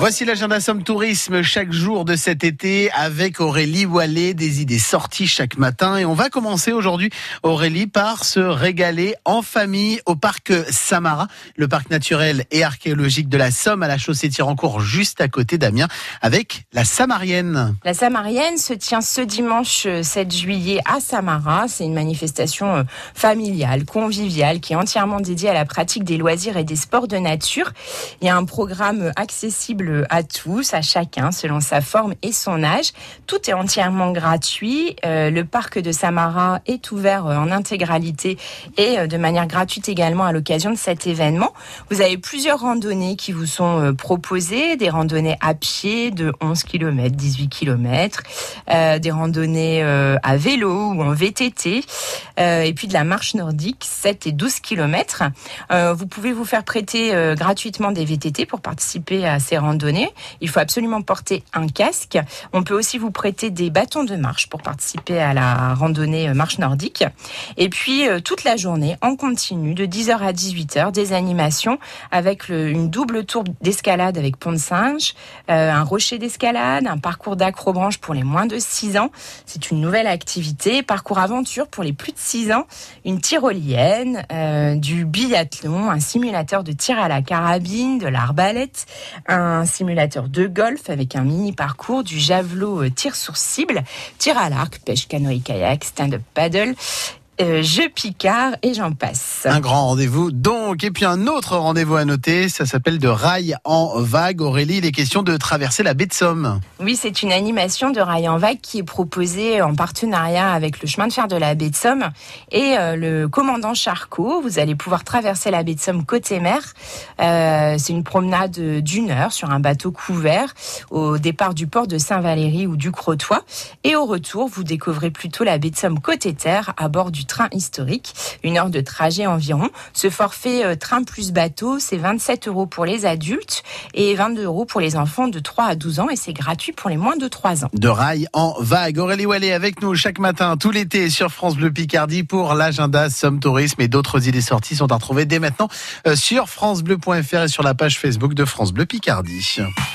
Voici l'agenda Somme Tourisme chaque jour de cet été avec Aurélie Wallet, des idées sorties chaque matin. Et on va commencer aujourd'hui, Aurélie, par se régaler en famille au parc Samara, le parc naturel et archéologique de la Somme à la chaussée Tirancourt, juste à côté d'Amiens, avec la Samarienne. La Samarienne se tient ce dimanche 7 juillet à Samara. C'est une manifestation euh, familiale, conviviale, qui est entièrement dédiée à la pratique des loisirs et des sports de nature. Il y a un programme accessible à tous, à chacun, selon sa forme et son âge. Tout est entièrement gratuit. Euh, le parc de Samara est ouvert euh, en intégralité et euh, de manière gratuite également à l'occasion de cet événement. Vous avez plusieurs randonnées qui vous sont proposées, des randonnées à pied de 11 km, 18 km, des randonnées à vélo ou en VTT, et puis de la marche nordique 7 et 12 km. vous pouvez vous faire prêter gratuitement des VTT pour participer à ces randonnées il faut absolument porter un casque. On peut aussi vous prêter des bâtons de marche pour participer à la randonnée euh, marche nordique. Et puis euh, toute la journée en continu de 10h à 18h des animations avec une double tour d'escalade avec pont de singe, euh, un rocher d'escalade, un parcours d'acrobranche pour les moins de 6 ans. C'est une nouvelle activité, parcours aventure pour les plus de 6 ans, une tyrolienne, du biathlon, un simulateur de tir à la carabine, de l'arbalète, un simulateur de golf avec un mini parcours, du javelot euh, tir sur cible, tir à l'arc, pêche canoë kayak, stand-up paddle euh, je Picard et j'en passe. Un grand rendez-vous donc. Et puis un autre rendez-vous à noter, ça s'appelle de rail en vague. Aurélie, il est question de traverser la baie de Somme. Oui, c'est une animation de rail en vague qui est proposée en partenariat avec le chemin de fer de la baie de Somme et euh, le commandant Charcot. Vous allez pouvoir traverser la baie de Somme côté mer. Euh, c'est une promenade d'une heure sur un bateau couvert au départ du port de Saint-Valéry ou du Crotoy. Et au retour, vous découvrez plutôt la baie de Somme côté terre à bord du train historique. Une heure de trajet environ. Ce forfait euh, train plus bateau, c'est 27 euros pour les adultes et 22 euros pour les enfants de 3 à 12 ans et c'est gratuit pour les moins de 3 ans. De rail en vague. Aurélie Wallet avec nous chaque matin, tout l'été sur France Bleu Picardie pour l'agenda Somme Tourisme et d'autres idées sorties sont à retrouver dès maintenant euh, sur francebleu.fr et sur la page Facebook de France Bleu Picardie.